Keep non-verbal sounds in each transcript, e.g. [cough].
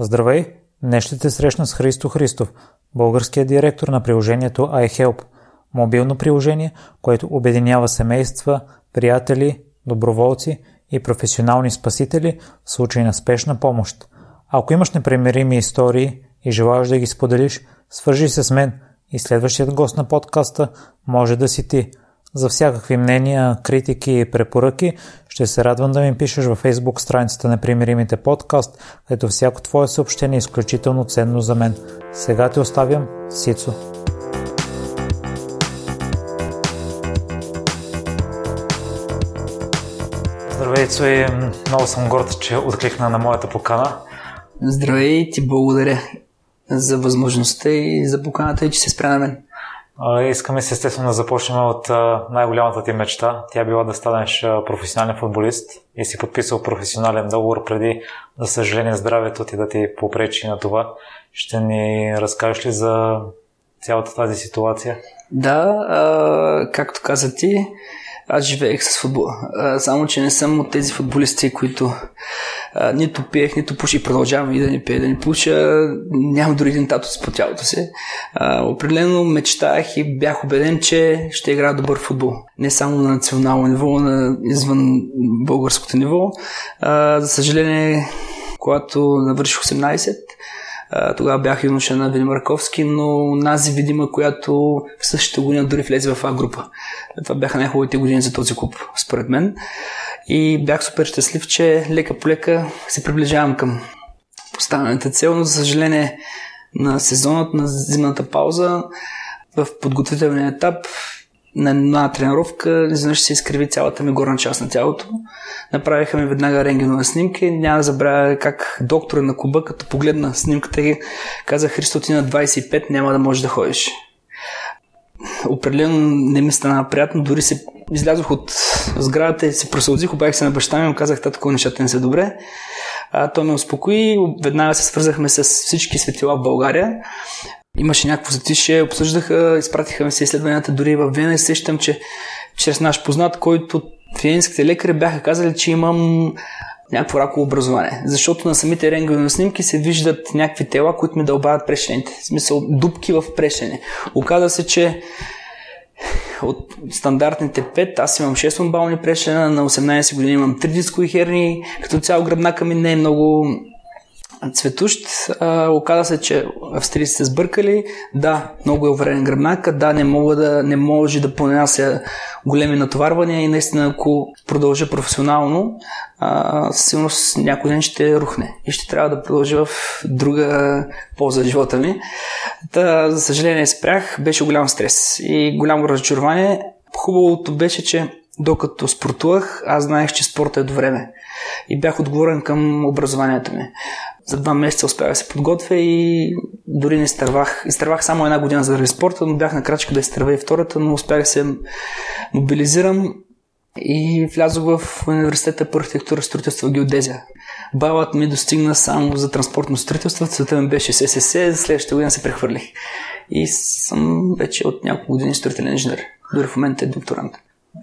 Здравей! Днес ще те срещна с Христо Христов, българският директор на приложението iHelp, мобилно приложение, което обединява семейства, приятели, доброволци и професионални спасители в случай на спешна помощ. Ако имаш непремирими истории и желаеш да ги споделиш, свържи се с мен и следващият гост на подкаста може да си ти – за всякакви мнения, критики и препоръки ще се радвам да ми пишеш във Facebook страницата на Примиримите подкаст, където всяко твое съобщение е изключително ценно за мен. Сега те оставям Сицо. Здравей, Цуи! Много съм горд, че откликна на моята покана. Здравей, ти благодаря за възможността и за поканата и че се спря на мен. Искаме се естествено да започнем от най-голямата ти мечта. Тя била да станеш професионален футболист и си подписал професионален договор преди, за съжаление, здравето ти да ти попречи на това. Ще ни разкажеш ли за цялата тази ситуация? Да, а, както каза ти, аз живеех с футбола. Само, че не съм от тези футболисти, които а, нито пиех, нито пуши. Продължавам и да не пия, да не пуша. Нямам дори един татус по тялото си. А, определено мечтах и бях убеден, че ще играя добър футбол. Не само на национално ниво, на извън българското ниво. А, за съжаление, когато навърших 18, тогава бях юноша на Вили Марковски, но нази видима, която в същата година дори влезе в А група. Това бяха най-хубавите години за този клуб, според мен. И бях супер щастлив, че лека по лека се приближавам към поставената цел, но за съжаление на сезонът, на зимната пауза, в подготвителния етап на една тренировка, изведнъж се изкриви цялата ми горна част на тялото. Направиха ми веднага рентгенова снимка и няма да забравя как доктора на клуба, като погледна снимката и каза Христо, ти на 25 няма да можеш да ходиш. Определено не ми стана приятно, дори се излязох от сградата и се просълзих, обаях се на баща ми и казах, тата, нещата не са добре. А, той ме успокои, веднага се свързахме с всички светила в България Имаше някакво затишие, обсъждаха, изпратиха ми се изследванията дори в Вена и сещам, че чрез наш познат, който финенските лекари бяха казали, че имам някакво раково образование. Защото на самите рентгенови снимки се виждат някакви тела, които ми дълбават прешените. В смисъл, дупки в прешене. Оказа се, че от стандартните 5, аз имам 6 ломбални прешена, на 18 години имам 3 дискови херни, като цяло гръбнака ми не е много цветущ. А, оказа се, че австрийците се сбъркали. Да, много е уверен гръбнака. Да, не, мога да, не може да понася големи натоварвания и наистина, ако продължа професионално, а, сигурно някой ден ще рухне и ще трябва да продължа в друга полза за живота ми. Та, за съжаление спрях, беше голям стрес и голямо разочарование. Хубавото беше, че докато спортувах, аз знаех, че спорта е до време. И бях отговорен към образованието ми. За два месеца успях да се подготвя и дори не изтървах. Изтървах само една година заради спорта, но бях на крачка да изтървя и втората, но успях да се мобилизирам и влязох в университета по архитектура, строителство и геодезия. Балът ми достигна само за транспортно строителство, целта ми беше ССС, следващата година се прехвърлих. И съм вече от няколко години строителен инженер. Дори в момента е докторант.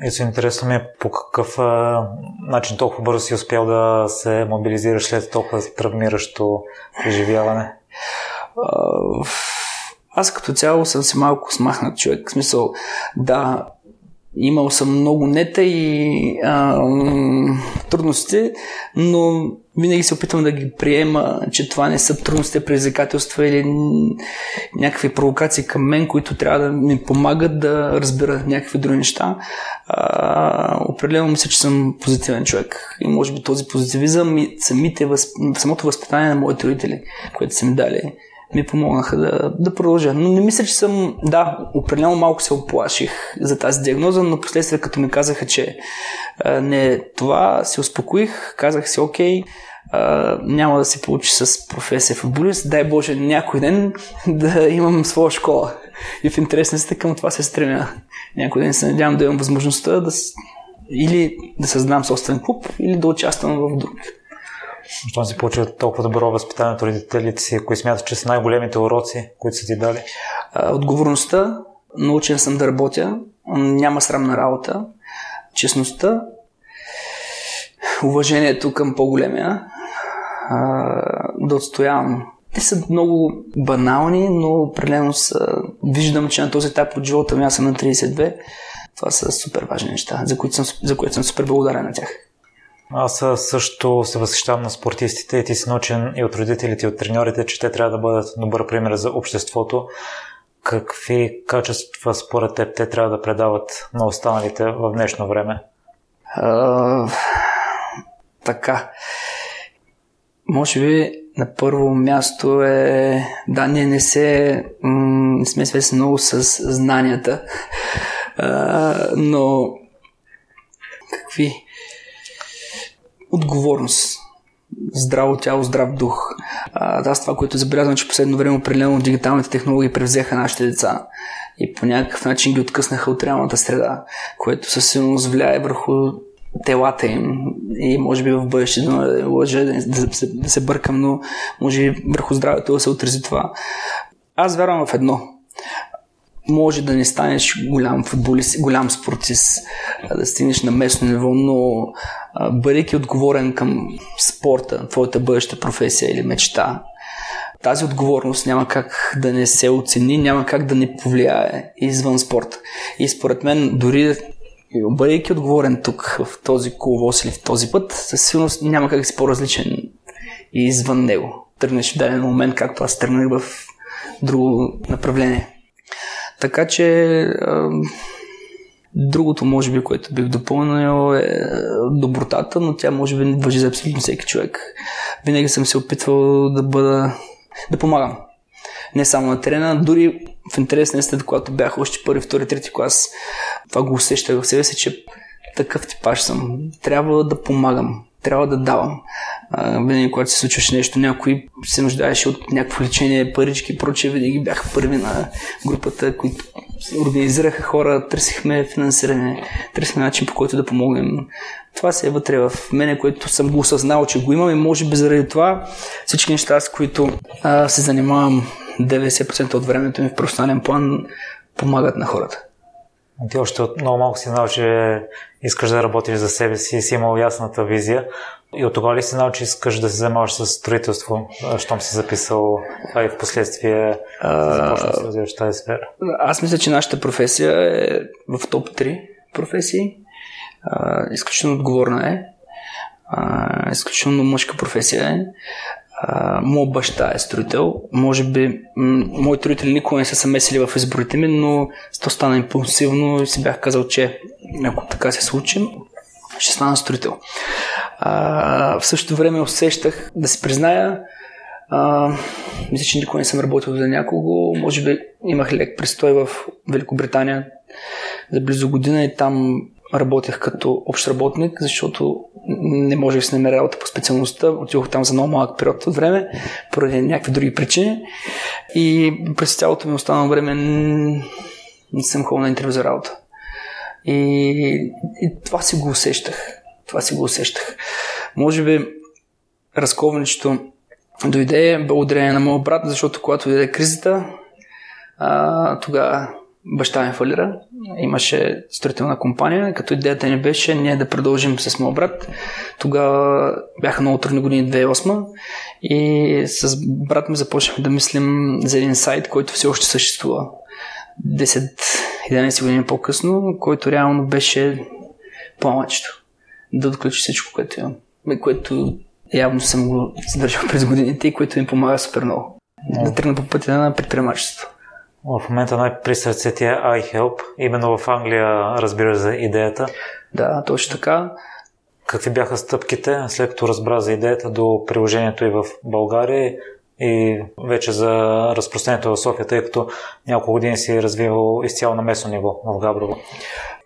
Ето интересно ми е по какъв а, начин толкова бързо си успял да се мобилизираш след толкова травмиращо преживяване? Аз като цяло съм си малко смахнат човек. В смисъл, да, имал съм много нета и а, трудности, но винаги се опитвам да ги приема, че това не са трудности, предизвикателства или някакви провокации към мен, които трябва да ми помагат да разбера някакви други неща. А, определено мисля, че съм позитивен човек. И може би този позитивизъм и самите, самото възпитание на моите родители, което са ми дали, ми помогнаха да, да продължа. Но не мисля, че съм... Да, определено малко се оплаших за тази диагноза, но последствие като ми казаха, че а, не е това, се успокоих, казах си, окей, а, няма да се получи с професия футболист. Дай Боже, някой ден [laughs] да имам своя школа. И в интересността към това се стремя. Някой ден се надявам да имам възможността да или да създам собствен клуб, или да участвам в друг. Защо си получил толкова добро възпитание от родителите си, кои смятат, че са най-големите уроци, които са ти дали? Отговорността, научен съм да работя, няма срамна работа, честността, уважението към по-големия, да отстоявам. Те са много банални, но определено са... Виждам, че на този етап от живота ми аз съм на 32. Това са супер важни неща, за които съм, за които съм супер благодарен на тях. Аз също се възхищавам на спортистите и ти си научен и от родителите, и от треньорите, че те трябва да бъдат добър пример за обществото. Какви качества според теб те трябва да предават на останалите в днешно време? А, така. Може би на първо място е да, ние не се м- не сме свесни много с знанията, а, но какви? Отговорност. Здраво тяло, здрав дух. А, аз това, което забелязвам, че последно време определено дигиталните технологии превзеха нашите деца и по някакъв начин ги откъснаха от реалната среда, което със сигурност влияе върху телата им и може би в бъдеще да лъжа, да, да, да се бъркам, но може би върху здравето да се отрази това. Аз вярвам в едно. Може да не станеш голям футболист, голям спортист, да стигнеш на местно ниво, но бъдейки отговорен към спорта, твоята бъдеща професия или мечта, тази отговорност няма как да не се оцени, няма как да не повлияе извън спорта. И според мен, дори бъдейки отговорен тук в този коловоз или в този път, със сигурност няма как да си по-различен и извън него. Тръгнеш в даден момент, както аз тръгнах в друго направление. Така че другото, може би, което бих допълнил е добротата, но тя може би въжи за абсолютно всеки човек. Винаги съм се опитвал да бъда да помагам. Не само на терена, дори в интерес на след когато бях още първи, втори, трети клас, това го усещах в себе си, че такъв типаж съм. Трябва да помагам, трябва да давам. Винаги, когато се случваше нещо, някой се нуждаеше от някакво лечение, парички и прочее, винаги бях първи на групата, които организираха хора, търсихме финансиране, търсихме начин по който да помогнем. Това се е вътре в мене, което съм го осъзнал, че го имам и може би заради това всички неща, с които а, се занимавам 90% от времето ми в професионален план, помагат на хората. Ти още от много малко си знал, че искаш да работиш за себе си и си имал ясната визия. И от тогава ли си знал, че искаш да се занимаваш с строителство, щом си записал, а и в последствие започна да се развиваш в тази сфера? Аз мисля, че нашата професия е в топ 3 професии. А, изключително отговорна е. А, изключително мъжка професия е. Моят баща е строител. Може би м- моите родители никога не са се месили в изборите ми, но то стана импулсивно и си бях казал, че ако така се случи, ще стана строител. А, в същото време усещах да си призная, а, мисля, че никога не съм работил за някого. Може би имах лек престой в Великобритания за близо година и там работех като общ работник, защото не можех да се намеря работа по специалността. Отидох там за много малък период от време, поради някакви други причини. И през цялото ми останало време не съм ходил на интервю за работа. И, и това си го усещах. Това си го усещах. Може би разковничето дойде благодарение на моят брат, защото когато дойде кризата, тогава баща ми фалира. Имаше строителна компания, като идеята ни беше ние да продължим с моят брат. Тогава бяха много трудни години 2008 и с брат ми започнахме да мислим за един сайт, който все още съществува. 10-11 години по-късно, който реално беше пламъчето. Да отключи всичко, което имам. Което явно съм го задържал през годините и което ми помага супер много. Да тръгна по пътя на предприемачеството. В момента най-при сърце ти е iHelp. Именно в Англия разбира за идеята. Да, точно така. Какви бяха стъпките, след като разбра за идеята до приложението и в България и вече за разпространението в София, тъй като няколко години си е развивал изцяло на местно ниво в Габрово?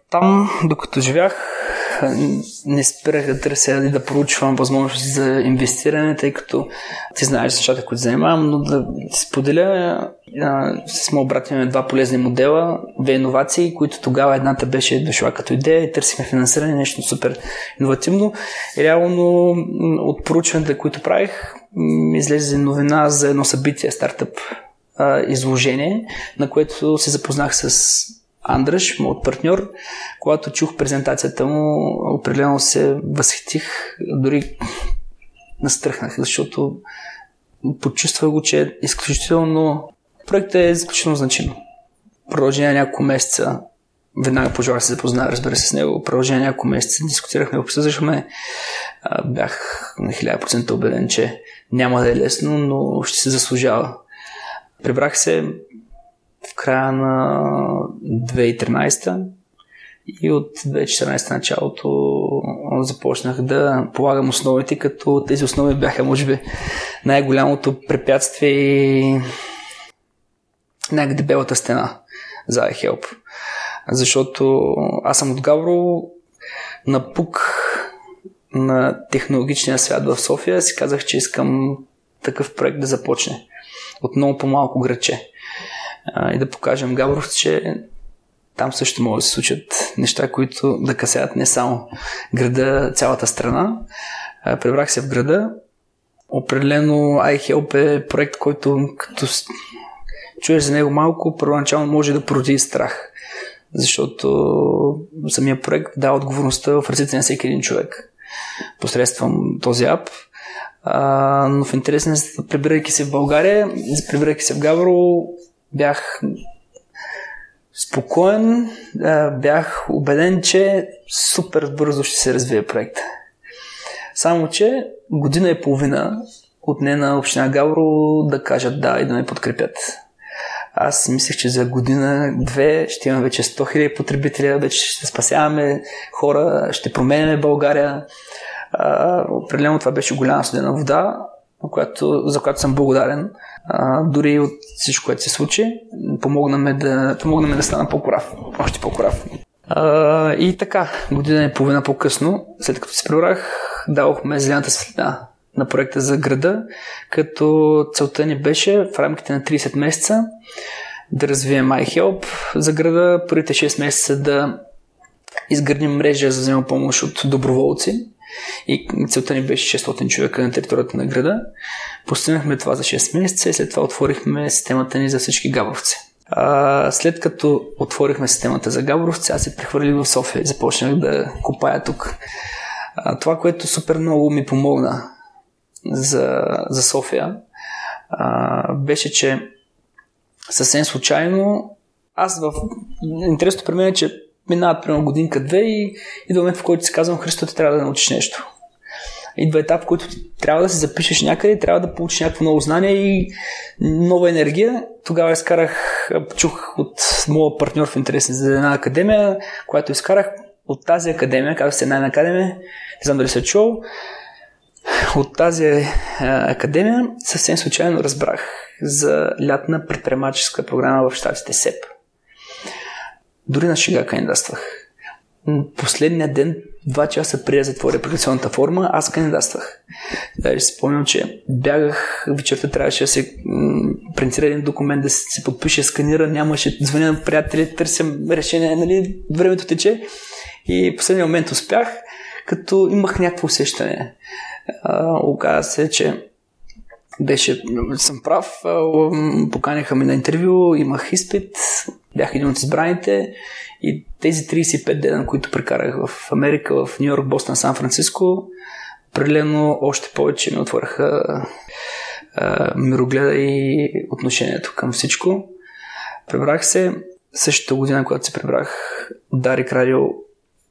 Там, докато живях, [laughs] не спирах да търся и да проучвам възможности за инвестиране, тъй като ти знаеш нещата, които занимавам, но да споделя с моят брат имаме два полезни модела, две иновации, които тогава едната беше дошла като идея и търсихме финансиране, нещо супер иновативно. Реално от проучването, които правих, излезе новина за едно събитие, стартъп изложение, на което се запознах с Андраш, моят партньор. Когато чух презентацията му, определено се възхитих. Дори настръхнах, защото почувствах го, че е изключително... Проектът е изключително значим. Продължение няколко месеца веднага пожелах се запозная, разбира се, с него. Продължение няколко месеца дискутирахме, обсъждахме. Бях на 1000% убеден, че няма да е лесно, но ще се заслужава. Прибрах се в края на 2013 и от 2014 началото започнах да полагам основите, като тези основи бяха, може би, най-голямото препятствие и най-дебелата стена за iHelp. Защото аз съм от Гавро, напук на технологичния свят в София, си казах, че искам такъв проект да започне от много по-малко граче. И да покажем Габров, че там също могат да се случат неща, които да касаят не само града, цялата страна. Пребрах се в града. Определено iHelp е проект, който като чуеш за него малко, първоначално може да породи страх. Защото самия проект дава отговорността в ръцете на всеки един човек посредством този ап. А, но в интересен, прибирайки се в България, прибирайки се в Гавро, бях спокоен, бях убеден, че супер бързо ще се развие проекта. Само, че година и половина отне на община Гавро да кажат да и да ме подкрепят. Аз мислех, че за година-две ще имаме вече 100 000 потребителя, вече ще спасяваме хора, ще променяме България. А, определено това беше голяма студена вода, която, за която съм благодарен. А, дори от всичко, което се случи, помогна ме да, помогна ме да стана по-корав, още по-корав. А, и така, година и половина по-късно, след като се прибрах, дадохме зелената светлина на проекта за града, като целта ни беше в рамките на 30 месеца да развием iHelp за града, първите 6 месеца да изградим мрежа за взаимопомощ от доброволци и целта ни беше 600 човека на територията на града. Постигнахме това за 6 месеца и след това отворихме системата ни за всички габровци. А, след като отворихме системата за габровци, аз се прехвърлих в София и започнах да копая тук. А, това, което супер много ми помогна за, за София, а, беше, че съвсем случайно аз в... Интересното при мен е, че минават примерно годинка-две и идва момент, в който си казвам, Христо, ти трябва да научиш нещо. Идва етап, в който трябва да се запишеш някъде, трябва да получиш някакво ново знание и нова енергия. Тогава изкарах, чух от моя партньор в интерес за една академия, която изкарах от тази академия, казва се една академия, не знам дали се чул, от тази академия съвсем случайно разбрах за лятна предприемаческа програма в щатите СЕП. Дори на шега кандидатствах. Последния ден, два часа преди да затворя апликационната форма, аз кандидатствах. Даже спомням, че бягах, вечерта трябваше да се принцира един документ, да се подпише, сканира, нямаше, звъня на приятели, търсям решение, нали, времето тече. И последния момент успях, като имах някакво усещане. оказа се, че беше, съм прав, поканяха ми на интервю, имах изпит, бях един от избраните и тези 35 дена, които прекарах в Америка, в Нью Йорк, Бостон, Сан Франциско, определено още повече ми отвориха мирогледа и отношението към всичко. Пребрах се същата година, когато се пребрах, Дарик Радио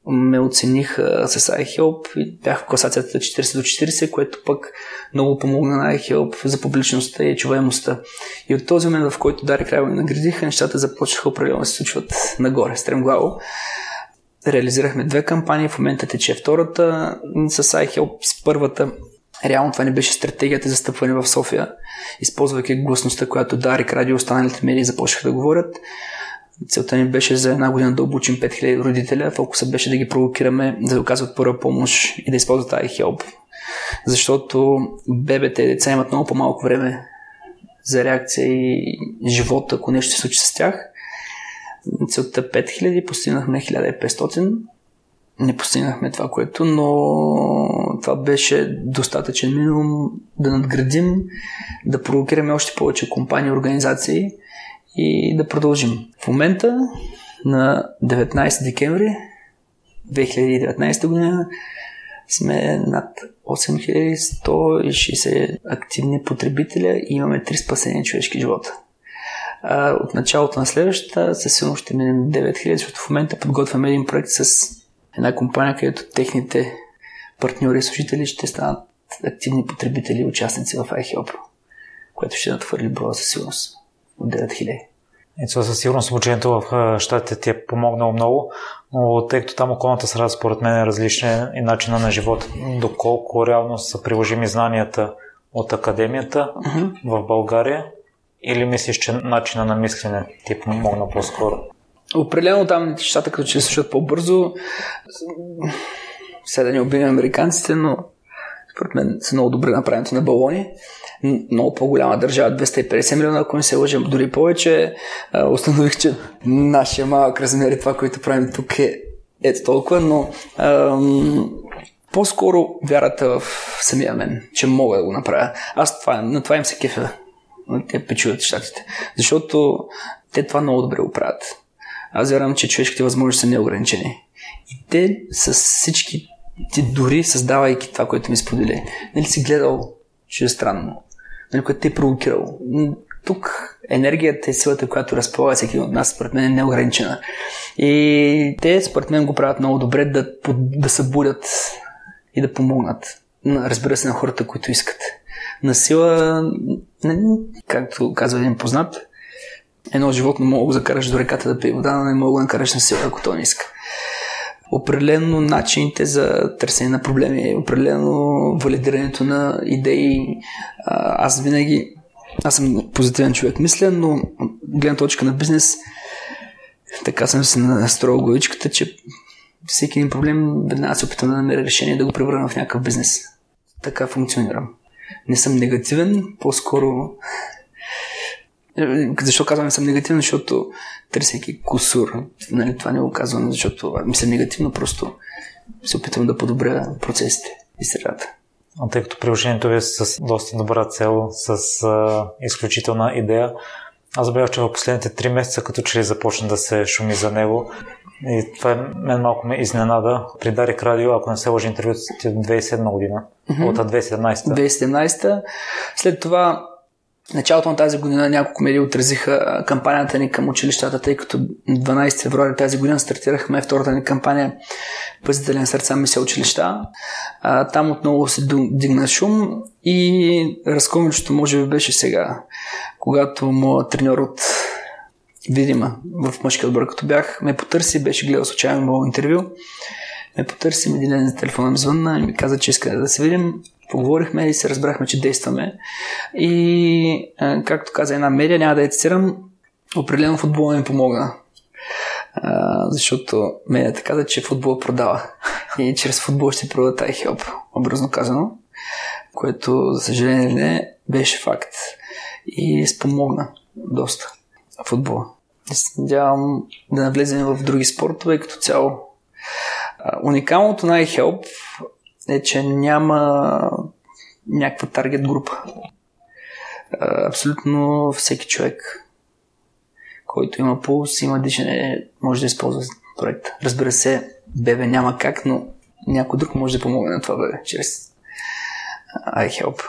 ме оцениха с iHelp и бях в класацията 40 до 40, което пък много помогна на iHelp за публичността и чуваемостта. И от този момент, в който Дарик Райва ме наградиха, нещата започнаха определено да се случват нагоре, стремглаво. Реализирахме две кампании, в момента тече втората с iHelp, с първата Реално това не беше стратегията за стъпване в София, използвайки гласността, която Дарик Радио и останалите медии започнаха да говорят. Целта ни беше за една година да обучим 5000 родителя. Фокуса беше да ги провокираме да оказват първа помощ и да използват iHelp. Защото бебете и деца имат много по-малко време за реакция и живота, ако нещо се случи с тях. Целта 5000, постигнахме 1500. Не постигнахме това, което, но това беше достатъчен минимум да надградим, да провокираме още повече компании, организации – и да продължим. В момента на 19 декември 2019 година сме над 8160 активни потребителя и имаме 3 спасени човешки живота. А, от началото на следващата със сигурно ще минем 9000, защото в момента подготвяме един проект с една компания, където техните партньори и служители ще станат активни потребители и участници в iHelp, което ще надхвърли броя със сигурност от 9000. И това със сигурност обучението в щатите ти е помогнало много, но тъй като там околната среда според мен е различна и начина на живота, доколко реално са приложими знанията от академията в България или мислиш, че начина на мислене ти е помогна по-скоро? Определено там нещата като че се по-бързо. Сега да не обвиням американците, но според мен са много добре направенето на балони много по-голяма държава, 250 милиона, ако не се лъжам, дори повече. установих, че нашия малък размер е това, което правим тук е ето толкова, но ам, по-скоро вярата в самия мен, че мога да го направя. Аз това, на това им се кефа. Те печуват щатите. Защото те това много добре го правят. Аз вярвам, че човешките възможности са неограничени. И те с всички, ти дори създавайки това, което ми сподели, нали си гледал, че е странно нали, което те е провокирало. Тук енергията и силата, която разполага всеки от нас, според мен е неограничена. И те, според мен, го правят много добре да, да събудят и да помогнат. Разбира се, на хората, които искат. На сила, както казва един познат, едно животно мога да закараш до реката да пие вода, но не мога да накараш на сила, ако то не иска определено начините за търсене на проблеми, определено валидирането на идеи. Аз винаги, аз съм позитивен човек, мисля, но гледна точка на бизнес, така съм се настроил главичката, че всеки един проблем веднага се опитам да намеря решение да го превърна в някакъв бизнес. Така функционирам. Не съм негативен, по-скоро защо казвам не съм негативен? Защото търсейки кусур, нали, това не го казвам, защото мисля негативно, просто се опитвам да подобря процесите и средата. А тъй като приложението ви е с доста добра цел, с а, изключителна идея, аз забравях, че в последните три месеца като че ли започна да се шуми за него. И това е, мен малко ме изненада. При Дарик Радио, ако не се лъжи интервюто, ти от 2007 година. Mm-hmm. От 2017. 2017. След това началото на тази година няколко медии отразиха кампанията ни към училищата, тъй като 12 февруари тази година стартирахме втората ни кампания Пазителен сърца мисля училища. А, там отново се дигна шум и разкомичето може би беше сега, когато моят треньор от Видима в мъжки отбор, като бях, ме потърси, беше гледал случайно моят интервю, ме потърси, ми ден за телефона ми звънна и ми каза, че иска да се видим поговорихме и се разбрахме, че действаме. И, както каза една медия, няма да я цитирам, определено футбола ми помогна. защото медията каза, че футбол продава. И чрез футбол ще продава тази хелп, образно казано. Което, за съжаление не, беше факт. И спомогна доста футбола. Надявам да навлезем в други спортове като цяло. Уникалното на iHelp е, че няма някаква таргет група. Абсолютно всеки човек, който има пулс, има дишане, може да използва проекта. Разбира се, бебе няма как, но някой друг може да помогне на това бебе чрез iHelp.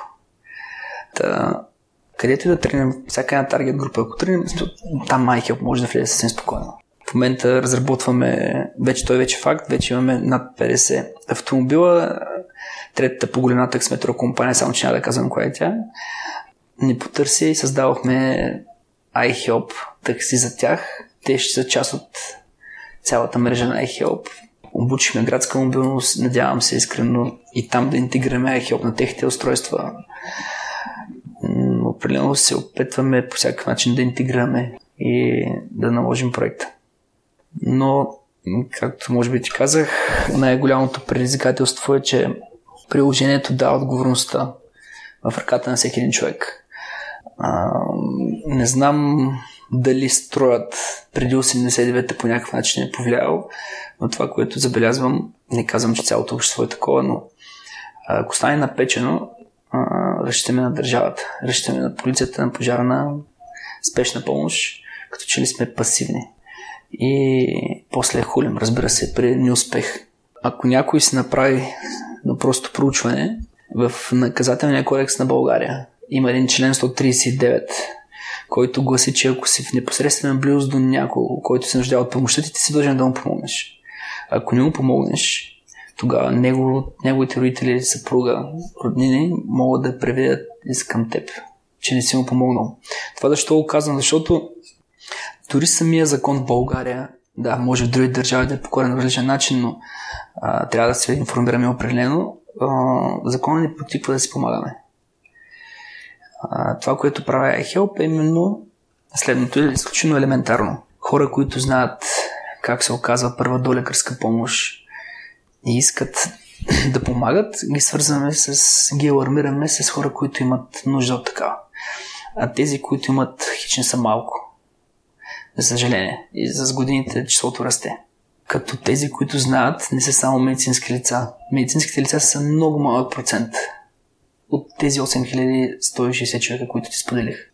Та, където и да тренем, всяка една таргет група, ако тренем, там iHelp може да влезе съвсем спокойно. В момента разработваме, вече той вече е факт, вече имаме над 50 автомобила, третата по големина таксиметро компания, само че няма да казвам коя е тя, ни потърси и създавахме iHelp такси за тях. Те ще са част от цялата мрежа на iHelp. Обучихме градска мобилност, надявам се искрено и там да интегрираме iHelp на техните устройства. Определено се опитваме по всякакъв начин да интегрираме и да наложим проекта. Но, както може би ти казах, най-голямото предизвикателство е, че приложението дава отговорността в ръката на всеки един човек. А, не знам дали строят преди 89-та по някакъв начин е повлиял, но това, което забелязвам, не казвам, че цялото общество е такова, но ако стане напечено, разчитаме на държавата, разчитаме на полицията, на пожарна, спешна помощ, като че ли сме пасивни. И после хулим, разбира се, при неуспех. Ако някой си направи но просто проучване в наказателния кодекс на България. Има един член 139, който гласи, че ако си в непосредствена близост до някого, който се нуждае от помощта ти, си дължен да му помогнеш. Ако не му помогнеш, тогава него, неговите родители, съпруга, роднини могат да преведат към теб, че не си му помогнал. Това защо го казвам? Защото дори самия закон в България, да, може в други държави да е покорен на различен начин, но а, трябва да се информираме определено. законът ни потиква да си помагаме. А, това, което прави iHelp е именно следното е изключително елементарно. Хора, които знаят как се оказва първа долекарска помощ и искат [clears throat] да помагат, ги свързваме с, ги алармираме с хора, които имат нужда от такава. А тези, които имат хичен са малко. За съжаление. И с годините числото расте. Като тези, които знаят, не са само медицински лица. Медицинските лица са много малък процент от тези 8160 човека, които ти споделих.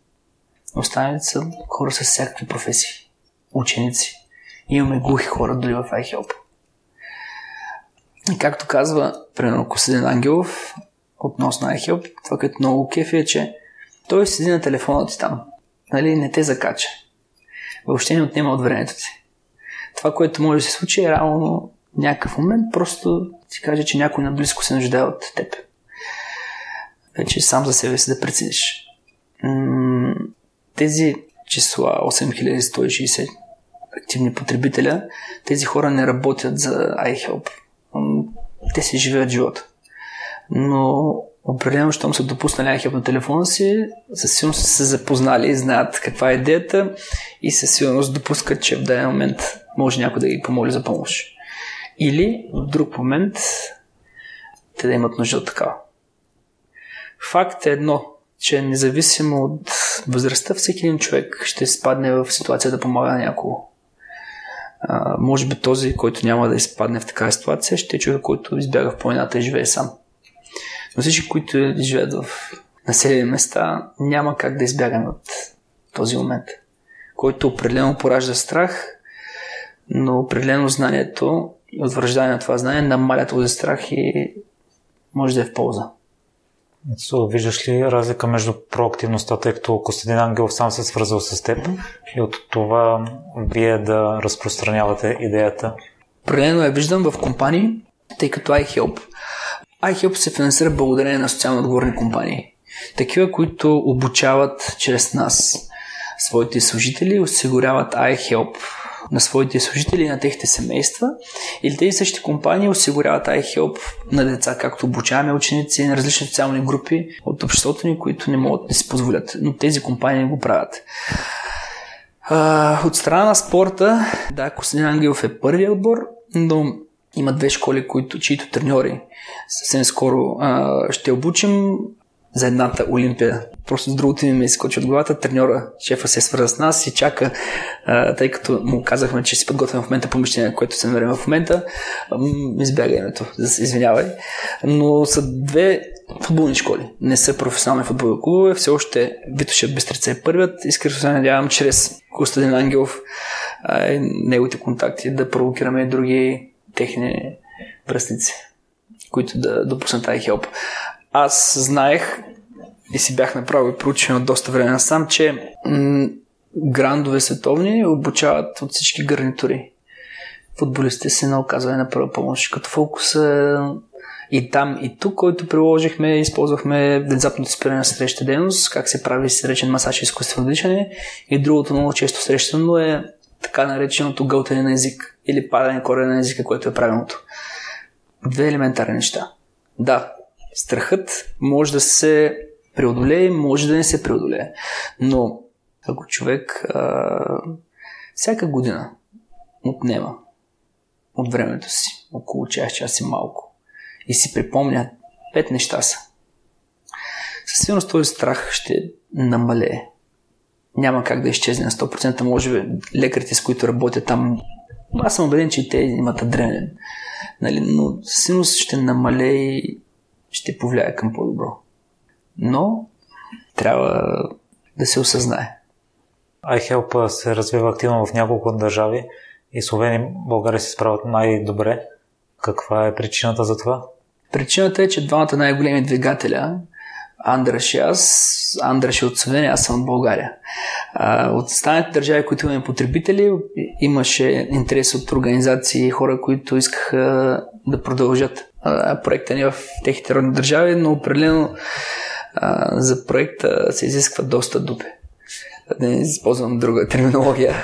Останалите са хора с всякакви професии. Ученици. Имаме глухи хора дори в iHelp. И както казва, примерно Косъден Ангелов, относно iHelp, това като много кефи е, че той седи на телефона ти там. Нали, не те закача. Въобще не отнема от времето ти. Това, което може да се случи е равно някакъв момент, просто ти каже, че някой наблизко се нуждае от теб вече сам за себе си да прецениш. Тези числа 8160 активни потребителя, тези хора не работят за iHelp. Те си живеят живота. Но определено, щом са допуснали iHelp на телефона си, със сигурност са се запознали, знаят каква е идеята и със сигурност допускат, че в даден момент може някой да ги помоли за помощ. Или в друг момент те да имат нужда от такава. Факт е едно, че независимо от възрастта, всеки един човек ще спадне в ситуация да помага на някого. А, може би този, който няма да изпадне в такава ситуация, ще е човек, който избяга в планината и живее сам. Но всички, които живеят в населени места, няма как да избягаме от този момент, който определено поражда страх, но определено знанието и утвърждане на това знание намаля този страх и може да е в полза. So, виждаш ли разлика между проактивността, тъй като Костадин Ангелов сам се е свързал с теб и от това вие да разпространявате идеята? Определено я виждам в компании, тъй като iHelp. iHelp се финансира благодарение на социално отговорни компании. Такива, които обучават чрез нас своите служители, осигуряват iHelp на своите служители и на техните семейства. Или тези същи компании осигуряват iHelp на деца, както обучаваме ученици на различни социални групи от обществото ни, които не могат да си позволят. Но тези компании го правят. от страна на спорта, да, Костин Ангелов е първият отбор, но има две школи, които, чието треньори съвсем скоро а, ще обучим за едната Олимпия. Просто с другото ми ме изкочи от главата. Треньора, шефа се свърза с нас и чака, а, тъй като му казахме, че си подготвяме в момента помещение, което се намерим в момента. Избяга името, извинявай. Но са две футболни школи. Не са професионални футболни клубове. Все още Витоша Бестрица е първият. Искрено се надявам чрез Костадин Ангелов а, неговите контакти да провокираме и други техни връзници, които да допуснат тази хелп аз знаех и си бях направил проучване от доста време насам, че м- грандове световни обучават от всички гарнитури. Футболистите се на оказване на първа помощ. Като фокус е и там, и тук, който приложихме, използвахме внезапното спиране на среща дейност, как се прави сречен масаж и изкуствено дишане. И другото много често срещано е така нареченото гълтане на език или падане корена на езика, което е правилното. Две елементарни неща. Да, Страхът може да се преодолее, може да не се преодолее. Но ако човек а, всяка година отнема от времето си около час, час и малко и си припомня пет неща са, със сигурност този страх ще намалее. Няма как да изчезне на 100%. Може би лекарите, с които работят там, аз съм убеден, че и те имат адреналин. Нали? Но сигурност ще намалее и ще повлияе към по-добро. Но трябва да се осъзнае. iHelp се развива активно в няколко държави и Словения България се справят най-добре. Каква е причината за това? Причината е, че двамата най-големи двигателя, Андраш и аз, Андраш е от Словения, аз съм от България. От останалите държави, които имаме потребители, имаше интерес от организации и хора, които искаха да продължат проекта ни в техните родни държави, но определено за проекта се изисква доста дупе. Да не използвам друга терминология.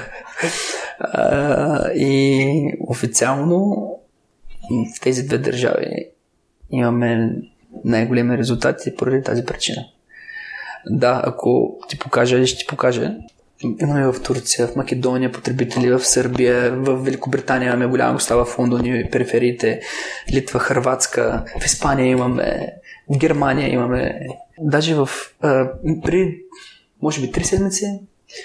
И официално в тези две държави имаме най-големи резултати поради тази причина. Да, ако ти покажа, ще ти покажа. Имаме в Турция, в Македония потребители, в Сърбия, в Великобритания имаме голяма гостава в Лондон и перифериите, Литва, Хрватска, в Испания имаме, в Германия имаме. Даже в, а, при, може би, три седмици,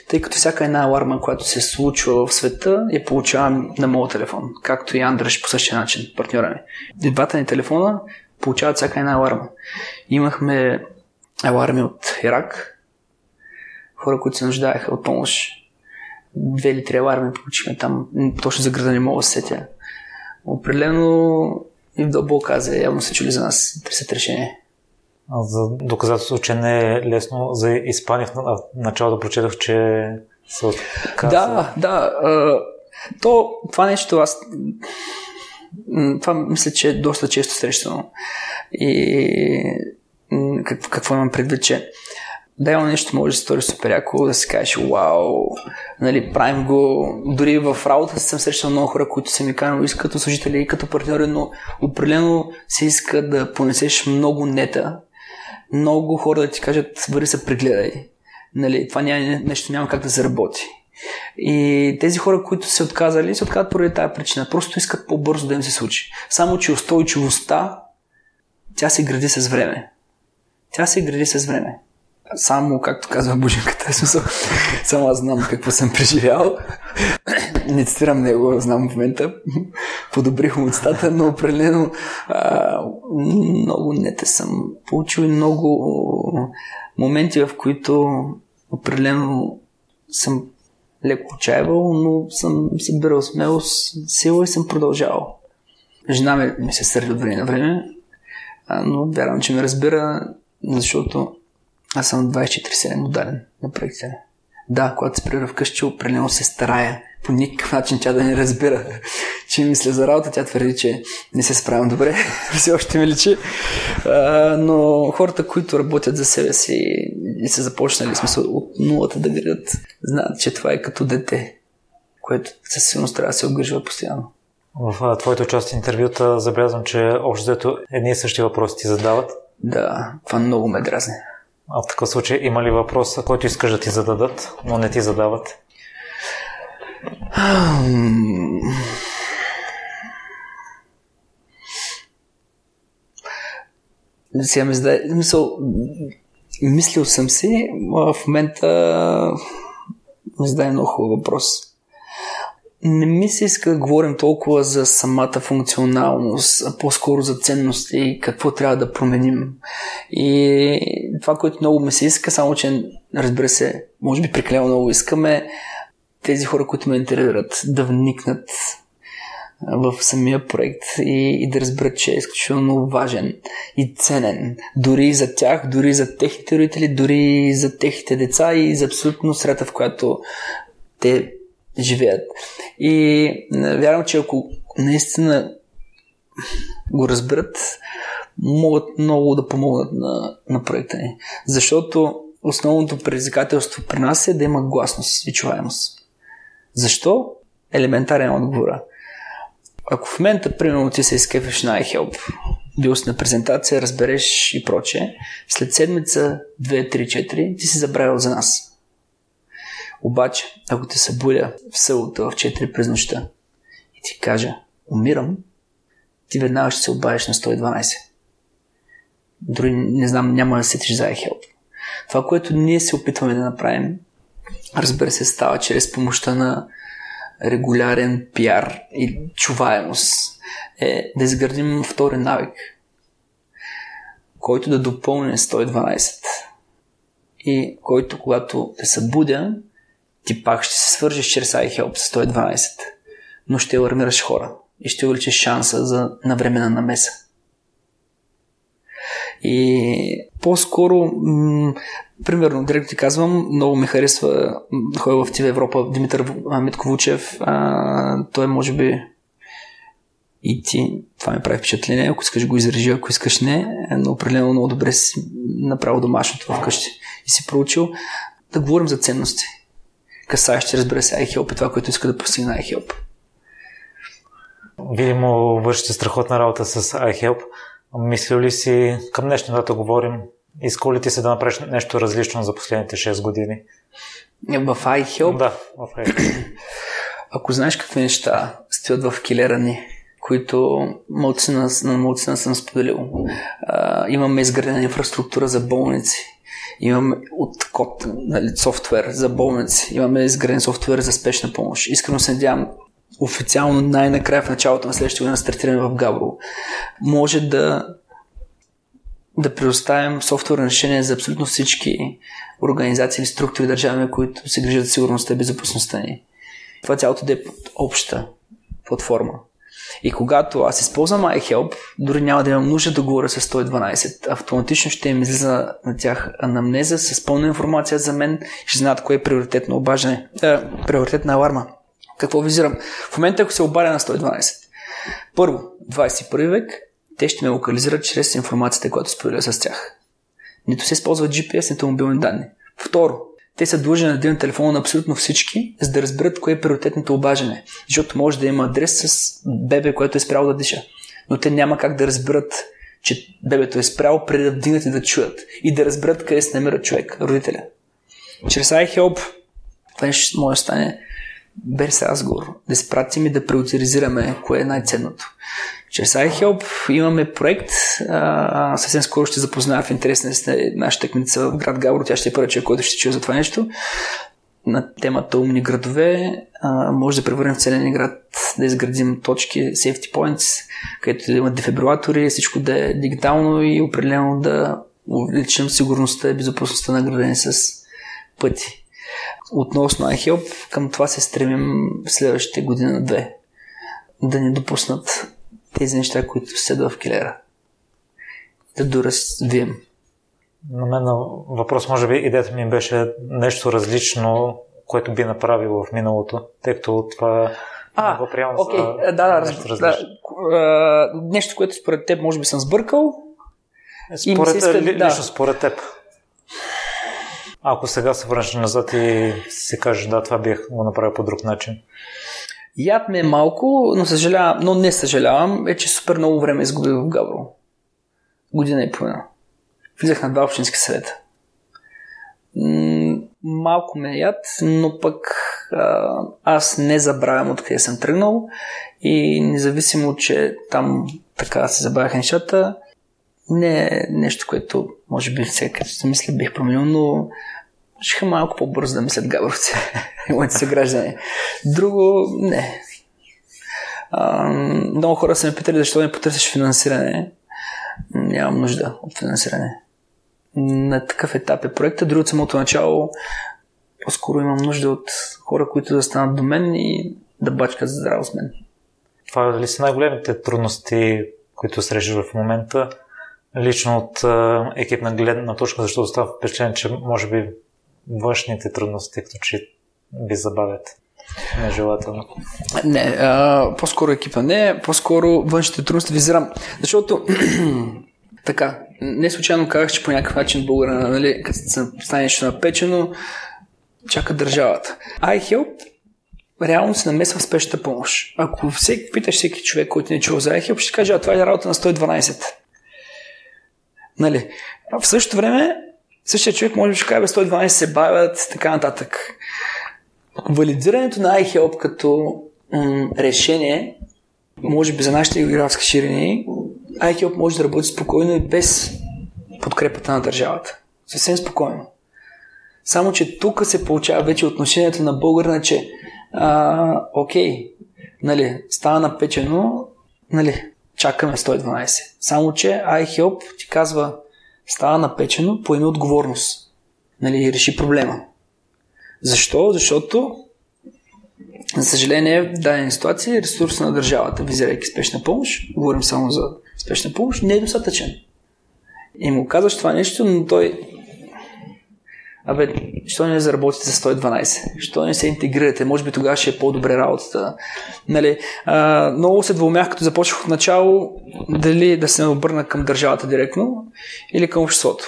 тъй като всяка една аларма, която се случва в света, я получавам на моят телефон, както и Андреш по същия начин, партньора ми. Двата ни телефона получават всяка една аларма. Имахме аларми от Ирак, хора, които се нуждаеха от помощ. Две или три аларми получихме там, точно за града не мога да сетя. Определено и в дълбока Азия явно се чули за нас търсят решение. За доказателство, че не е лесно за Испания, в началото прочетох, че се отказа. Да, да. То, това нещо аз това мисля, че е доста често срещано. И какво, какво имам предвид, че да има нещо може да се стори супер яко, да се кажеш, вау, нали, правим го. Дори в работа съм срещал много хора, които са ми канали и като служители, и като партньори, но определено се иска да понесеш много нета. Много хора да ти кажат, бъди се прегледай. Нали, това няма, нещо няма как да заработи. И тези хора, които се отказали, се отказват поради тази причина. Просто искат по-бързо да им се случи. Само, че устойчивостта, тя се гради с време. Тя се гради с време. Само, както казва Божинката, смисъл, само аз знам какво съм преживял. [coughs] Не цитирам него, знам в момента. Подобрих му стата, но определено а, много нете съм получил и много моменти, в които определено съм леко отчаявал, но съм събирал смелост, сила и съм продължавал. Жена ми, ми се сърди от време на време, но вярвам, че ме разбира, защото аз съм 24-7 отдаден на проектите. Да, когато се прибира вкъщи, определено се старая по никакъв начин тя да не разбира, че мисля за работа. Тя твърди, че не се справям добре. [laughs] Все още ми личи. А, но хората, които работят за себе си и са започнали смисъл от нулата да градят, знаят, че това е като дете, което със сигурност трябва да се обгрижва постоянно. В твоето част интервюта забелязвам, че общо взето едни и същи въпроси ти задават. Да, това много ме дразни. А в такъв случай има ли въпрос, който искаш да ти зададат, но не ти задават? Сега ми зададе, мисъл, мислил съм си, в момента ми зададе много хубав въпрос. Не ми се иска да говорим толкова за самата функционалност, а по-скоро за ценности и какво трябва да променим. И това, което много ми се иска, само че, разбира се, може би прекалено много искаме, тези хора, които ме интересират, да вникнат в самия проект и, и да разберат, че е изключително важен и ценен. Дори за тях, дори за техните родители, дори за техните деца и за абсолютно срета, в която те живеят. И вярвам, че ако наистина го разберат, могат много да помогнат на, на проекта ни. Защото основното предизвикателство при нас е да има гласност и чуваемост. Защо? Елементарен отговор. Ако в момента, примерно, ти се изкефиш на iHelp, бил си на презентация, разбереш и проче, след седмица, 2, 3, 4, ти си забравил за нас. Обаче, ако те събудя в селото в 4 през нощта и ти кажа, умирам, ти веднага ще се обадиш на 112. Дори не знам, няма да сетиш за iHelp. Това, което ние се опитваме да направим, разбира се, става чрез помощта на регулярен пиар и чуваемост е да изградим втори навик, който да допълни 112 и който, когато те събудя, ти пак ще се свържеш чрез iHelp с 112, но ще алармираш хора и ще увеличиш шанса за навременна намеса. И по-скоро, м- примерно, директно ти казвам, много ми харесва хой в ТВ Европа Димитър Митковучев. А, той може би и ти, това ми прави впечатление, ако искаш го изрежи, ако искаш не, но определено много добре си направил домашното вкъщи и си проучил. Да говорим за ценности, касаещи, разбира се, iHelp и това, което иска да постигне iHelp. Видимо, вършите страхотна работа с iHelp. Мисля ли си, към днешна дата говорим, иска ли ти се да направиш нещо различно за последните 6 години? Е, в iHelp? Да, в iHelp. [clears throat] Ако знаеш какви неща стоят в килера ни, които малцина, на малцина съм споделил. А, имаме изградена инфраструктура за болници. Имаме от код, нали, софтуер за болници. Имаме изграден софтуер за спешна помощ. Искрено се надявам официално най-накрая в началото на следващата година стартираме в Габрово. Може да да предоставим софтуерни решения за абсолютно всички организации или структури държави, които се грижат за сигурността и безопасността ни. Това цялото да е под обща платформа. И когато аз използвам iHelp, дори няма да имам нужда да говоря с 112. Автоматично ще им излиза на тях анамнеза с пълна информация за мен. Ще знаят кое е приоритетно обаждане, е, приоритетна аларма. Какво визирам? В момента, ако се обадя на 112, първо, 21 век, те ще ме локализират чрез информацията, която споделя с тях. Нито се използват GPS, нито мобилни данни. Второ, те са длъжни да дадат телефона на абсолютно всички, за да разберат кое е приоритетното обаждане. Защото може да има адрес с бебе, което е спряло да диша. Но те няма как да разберат, че бебето е спряло преди да вдигнат и да чуят. И да разберат къде се намира човек, родителя. Чрез iHelp това нещо може да стане без разговор. Да спратим и да приоритизираме кое е най-ценното. Чрез iHelp имаме проект. А, съвсем скоро ще запозная в интерес на нашата кметица в град Габро. Тя ще е първа човек, който ще чуе за това нещо. На темата умни градове а, може да превърнем в целен град да изградим точки, safety points, където да има дефибрилатори, всичко да е дигитално и определено да увеличим сигурността и безопасността на градени с пъти. Относно iHelp, към това се стремим следващите година-две. Да ни допуснат тези неща, които седва в килера. Да доразвием. На мен въпрос, може би, идеята ми беше нещо различно, което би направил в миналото, тъй като това а, го приемам окей, за да, да, нещо да, да, нещо, което според теб може би съм сбъркал. Според, иска, ли, да. лично според теб. Ако сега се върнеш назад и си кажеш, да, това бих го направил по друг начин. Яд ми е малко, но, съжалявам, но не съжалявам, е, че супер много време изгубих в Габро. Година и половина. Влизах на два общински съвета. Малко ме е яд, но пък а, аз не забравям откъде съм тръгнал и независимо, че там така се забавяха нещата, не е нещо, което може би като се мисля бих променил, но ще малко по-бързо да мислят габровци [laughs] моите съграждани. Друго, не. А, много хора са ме питали защо не потърсиш финансиране. Нямам нужда от финансиране. На такъв етап е проекта. Друго от самото начало по-скоро имам нужда от хора, които да станат до мен и да бачкат здраво с мен. Това ли са най-големите трудности, които срещаш в момента? Лично от екипна гледна точка, защото става впечатление, че може би външните трудности, като че ви забавят нежелателно? Не, а, по-скоро екипа не, по-скоро външните трудности визирам. Защото [clears throat] така, не случайно казах, че по някакъв начин българина, нали, като стане нещо напечено, чака държавата. iHelp реално се намесва в спешната помощ. Ако всеки, питаш всеки човек, който не е чул за iHelp, ще каже, а това е работа на 112. Нали? А в същото време Същия човек може ще каже 112 се бавят, така нататък. Валидирането на iHelp като м- решение, може би за нашите географски ширини, iHelp може да работи спокойно и без подкрепата на държавата. Съвсем спокойно. Само, че тук се получава вече отношението на българина, че а, окей, нали, става напечено, нали, чакаме 112. Само, че iHelp ти казва става напечено, поеме отговорност. Нали, реши проблема. Защо? Защото, за съжаление, в дадени ситуации ресурс на държавата, визирайки спешна помощ, говорим само за спешна помощ, не е достатъчен. И му казваш това нещо, но той Абе, що не заработите за 112? Що не се интегрирате? Може би тогава ще е по-добре работата. Нали? А, много се двумях, като започнах от начало, дали да се обърна към държавата директно или към обществото.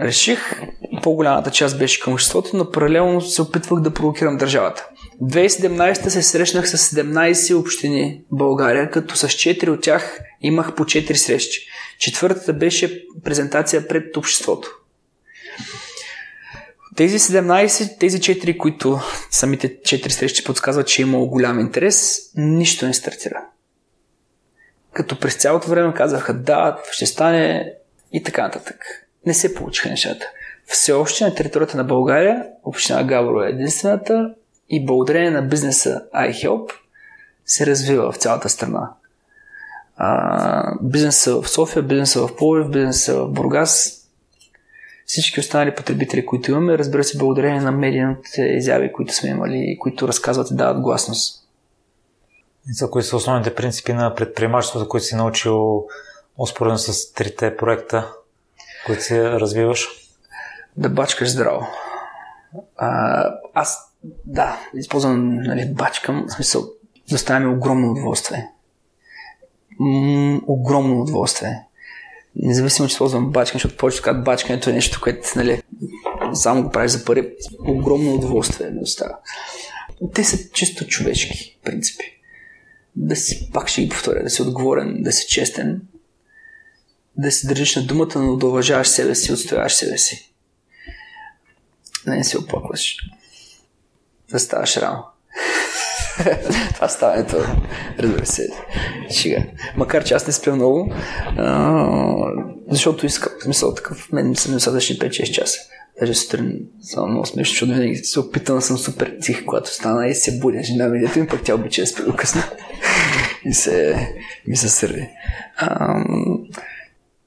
Реших, по-голямата част беше към обществото, но паралелно се опитвах да провокирам държавата. 2017 се срещнах с 17 общини в България, като с 4 от тях имах по 4 срещи. Четвъртата беше презентация пред обществото. Тези 17, тези 4, които самите 4 срещи подсказват, че е имало голям интерес, нищо не стартира. Като през цялото време казаха да, ще стане и така нататък. Не се получиха нещата. Все още на територията на България община Габро е единствената и благодарение на бизнеса iHelp се развива в цялата страна. А, бизнеса в София, бизнеса в Пловдив, бизнеса в Бургас всички останали потребители, които имаме, разбира се, благодарение на медийните изяви, които сме имали които разказват и дават гласност. За кои са основните принципи на предприемачеството, които си научил успоредно с трите проекта, които си развиваш? Да бачкаш здраво. А, аз, да, използвам нали, бачкам, в смисъл, доставя ми огромно удоволствие. М- огромно удоволствие независимо, че използвам бачкане, защото повечето казват бачкането е нещо, което нали, само го правиш за пари. Огромно удоволствие ми остава. Те са чисто човешки принципи. Да си, пак ще ги повторя, да си отговорен, да си честен, да си държиш на думата, но да уважаваш себе си, отстояваш себе си. Да не се оплакваш. Да ставаш рано. [laughs] Това ставането, разбира се, шига. Макар че аз не спя много, а, защото искам, в смисъл такъв, мен съм достатъчни 5-6 часа. Даже сутрин съм много смешно, защото винаги се опитам да съм супер тих, когато стана и се будя жена ми, дето ми пък тя обича да спи до късно. [laughs] и се, ми се сърди.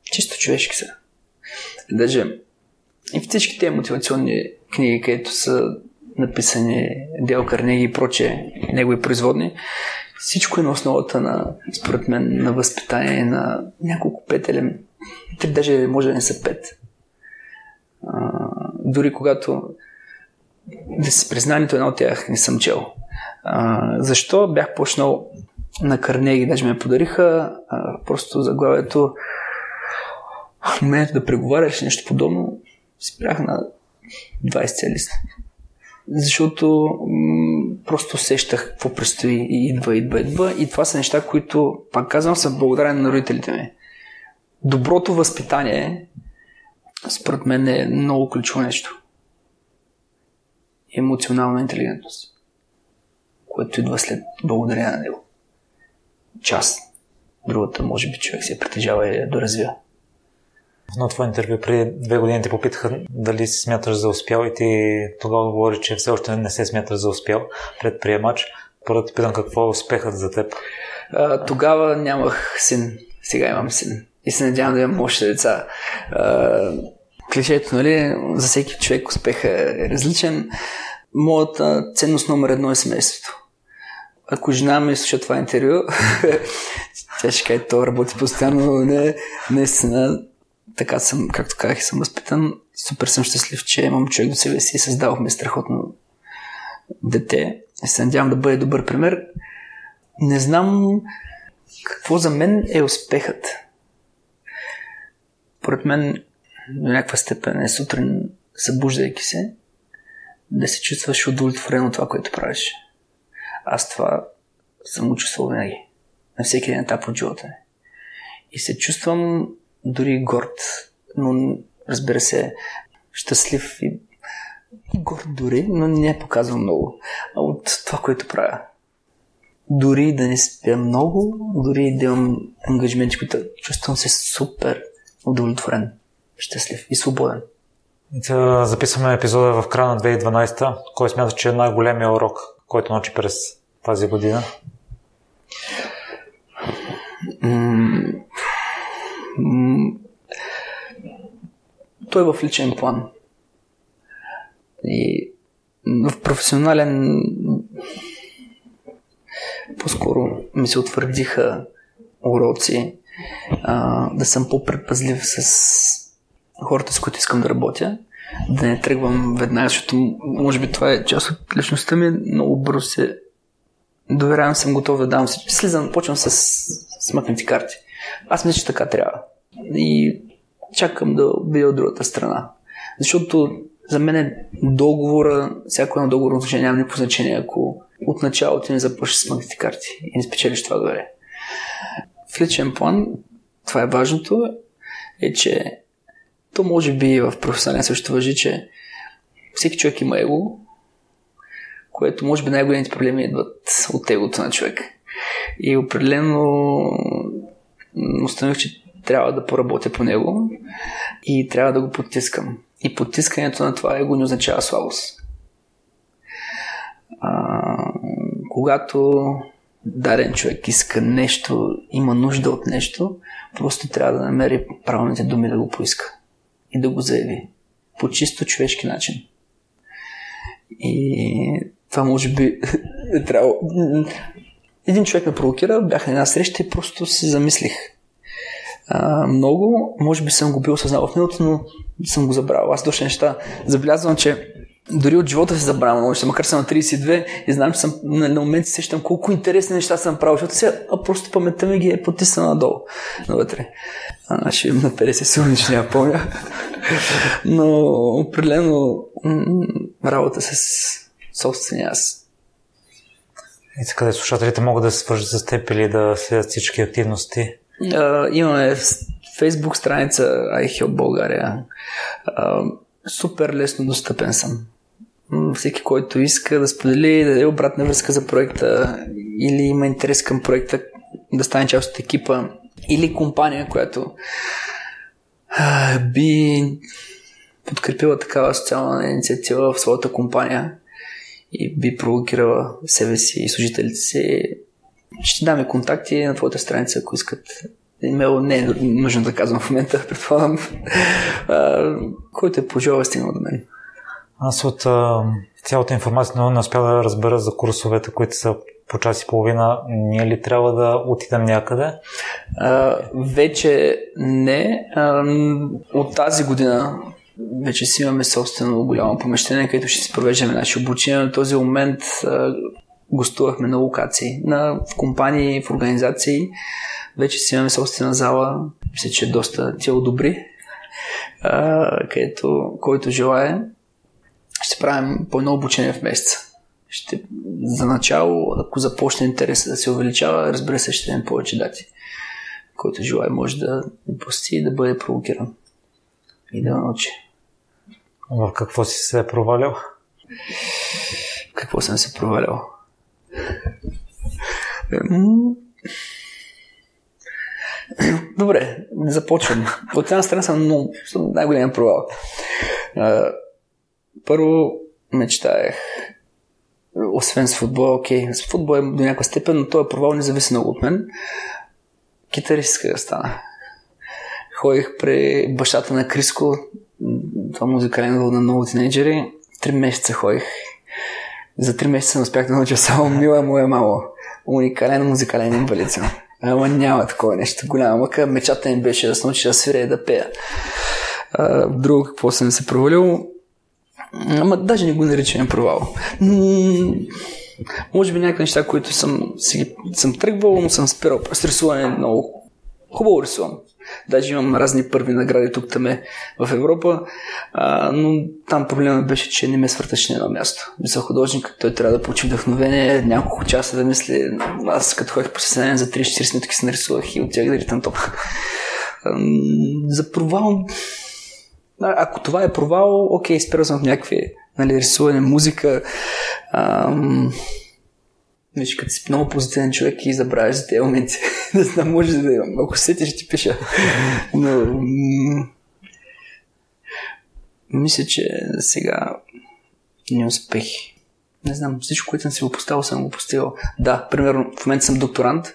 чисто човешки са. Даже и всички тези мотивационни книги, където са написани Дел Карнеги и проче негови производни. Всичко е на основата на, според мен, на възпитание на няколко пет елемента. Три даже може да не са пет. А, дори когато да се призна, нито едно от тях не съм чел. А, защо бях почнал на Карнеги, даже ме подариха а, просто заглавието в момента да преговаряш нещо подобно, спрях на 20 лист защото м- просто усещах какво предстои и идва, идва, идва. И това са неща, които, пак казвам, са благодарен на родителите ми. Доброто възпитание, според мен, е много ключово нещо. Емоционална интелигентност, което идва след благодарение на него. Част. Другата, може би, човек се притежава и я доразвива. На твое интервю преди две години те попитаха дали си смяташ за успял и ти тогава говори, че все още не се смяташ за успял предприемач. Първо те питам какво е успехът за теб. А, тогава нямах син, сега имам син и се надявам да имам още деца. А, клишето, нали, за всеки човек успеха е различен. Моята ценност номер едно е семейството. Ако жена ми слуша това интервю, [laughs] тя ще каже, то работи постоянно, но не, наистина така съм, както казах, съм възпитан. Супер съм щастлив, че имам човек до себе си и създавахме страхотно дете. И се надявам да бъде добър пример. Не знам какво за мен е успехът. Поред мен до някаква степен е сутрин, събуждайки се, да се чувстваш удовлетворено от това, което правиш. Аз това съм го чувствал винаги. На всеки един етап от живота ми. И се чувствам дори горд, но разбира се, щастлив и, и горд дори, но не показвам много от това, което правя. Дори да не спя много, дори да имам ангажименти, които чувствам се супер удовлетворен, щастлив и свободен. Да записваме епизода в края на 2012. Кой смята, че е най-големия урок, който научи през тази година? Той е в личен план. И в професионален по-скоро ми се утвърдиха уроци а, да съм по-предпазлив с хората, с които искам да работя, да не тръгвам веднага, защото може би това е част от личността ми, много бързо се доверявам, съм готов да дам. Слизам, почвам с смъкнати карти. Аз мисля, че така трябва. И чакам да видя от другата страна. Защото за мен е договора, всяко едно договорно отношение няма никакво значение, ако от началото не започнеш с смъкнати карти и не спечелиш това доверие. В личен план, това е важното, е, че то може би в професионален също въжи, че всеки човек има его, което може би най-големите проблеми идват от егото на човек. И определено установих, че трябва да поработя по него и трябва да го потискам. И потискането на това его не означава слабост. А, когато даден човек иска нещо, има нужда от нещо, просто трябва да намери правилните думи да го поиска и да го заяви по чисто човешки начин. И това може би [laughs] е трябва. Един човек ме провокира, бях на една среща и просто си замислих. А, много, може би съм го бил минуто, но съм го забравил. Аз доста неща забелязвам, че дори от живота се забравям, още макар съм на 32 и знам, че съм на, на момент се сещам колко интересни неща съм правил, защото сега а просто паметта ми ги е потисна надолу, навътре. А, ще на 50 сигурно ще не помня. [laughs] Но определено работа с собствения аз. И така да слушателите могат да се свържат с теб или да следят всички активности? Имаме Facebook страница iHelp България. Супер лесно достъпен съм. Всеки, който иска да сподели, да даде обратна връзка за проекта или има интерес към проекта, да стане част от екипа или компания, която би подкрепила такава социална инициатива в своята компания и би провокирала себе си и служителите си, ще даме контакти на твоята страница, ако искат. Имейл не е нужно да казвам в момента, [laughs] предполагам. който е пожелал, стигнал до мен. Аз от а, цялата информация не успя да разбера за курсовете, които са по час и половина. Ние ли трябва да отидем някъде? А, вече не. А, от тази година вече си имаме собствено голямо помещение, където ще си провеждаме наши обучения. На този момент гостувахме на локации, на, в компании, в организации. Вече си имаме собствена зала. Мисля, че е доста тя одобри. А, където, който желая, ще правим по едно обучение в месеца. Ще, за начало, ако започне интереса да се увеличава, разбира се, ще дадем повече дати. Който желая, може да посети и да бъде провокиран и да научи. В какво си се е провалял? Какво съм се провалял? Добре, започвам. От една страна съм, много, най-голям провал. Първо мечтаех, освен с футбол, окей, с футбол е до някаква степен, но този провал не зависи много от мен. Китарист да стана. Ходих при бащата на Криско, това музикален на много тинейджери. Три месеца ходих. За три месеца не успях да науча само мила моя мало. Уникален музикален инвалид Ама няма такова нещо голямо. Мъка мечата ми беше да се науча да свиря и да пея. А, друго какво съм се провалил. Ама даже не го наричам провал. М- може би някакви неща, които съм, си, съм тръгвал, но съм спирал. С рисуване много хубаво рисувам. Даже имам разни първи награди тук там в Европа, а, но там проблемът беше, че не ме свърташе на едно място. За художник, той трябва да получи вдъхновение, няколко часа да мисли. Аз като ходих по съседание за 30-40 минути се нарисувах и отях да ритам топ. За провал... Ако това е провал, окей, спирал съм в някакви нали, рисуване, музика. Ам Виж, като си много позитивен човек и забравяш за тези моменти. [laughs] не знам, може да имам. Ако сетиш, ще ти пиша. Но... Мисля, че сега не успех. Не знам, всичко, което съм си го поставил, съм го постигал. Да, примерно, в момента съм докторант.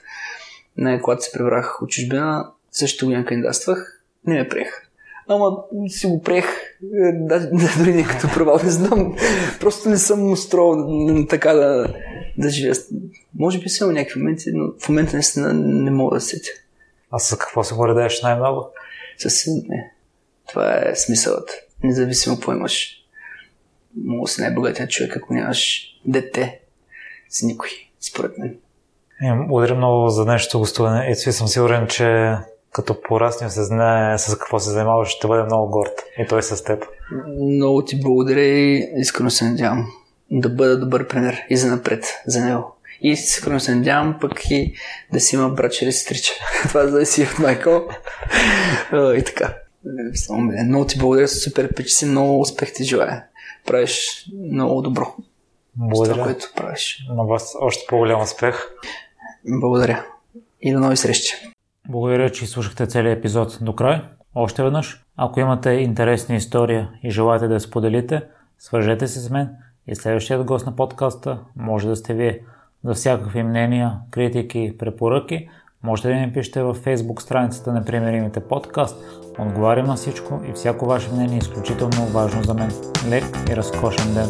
Не, когато се преврах от чужбина, също година кандидатствах, не ме приех. Ама си го приех, е, да, [laughs] дори не като провал, не знам. Просто не съм устроил така да, да живея. Може би съм някакви моменти, но в момента наистина не мога да сетя. А с какво се го редееш най-много? С не. Това е смисълът. Независимо какво имаш. Мога да си най-богатия човек, ако нямаш дете с никой, според мен. Е, благодаря много за днешното гостуване. Ето съм сигурен, че като пораснем се знае с какво се занимаваш, ще бъде много горд. И той с теб. Много ти благодаря и искрено се надявам да бъда добър пример и за напред за него. И сигурно се надявам пък и да си има брат или сестрича. [laughs] Това да си от Майкъл. и така. Много ти благодаря, супер печи си, много успех ти желая. Правиш много добро. Благодаря. Това, което правиш. На вас още по-голям успех. Благодаря. И до нови срещи. Благодаря, че слушахте целият епизод до край. Още веднъж, ако имате интересна история и желаете да я споделите, свържете се с мен и следващият гост на подкаста може да сте вие. За всякакви мнения, критики, препоръки, можете да ни пишете във Facebook страницата на Примеримите подкаст. Отговарям на всичко и всяко ваше мнение е изключително важно за мен. Лек и разкошен ден!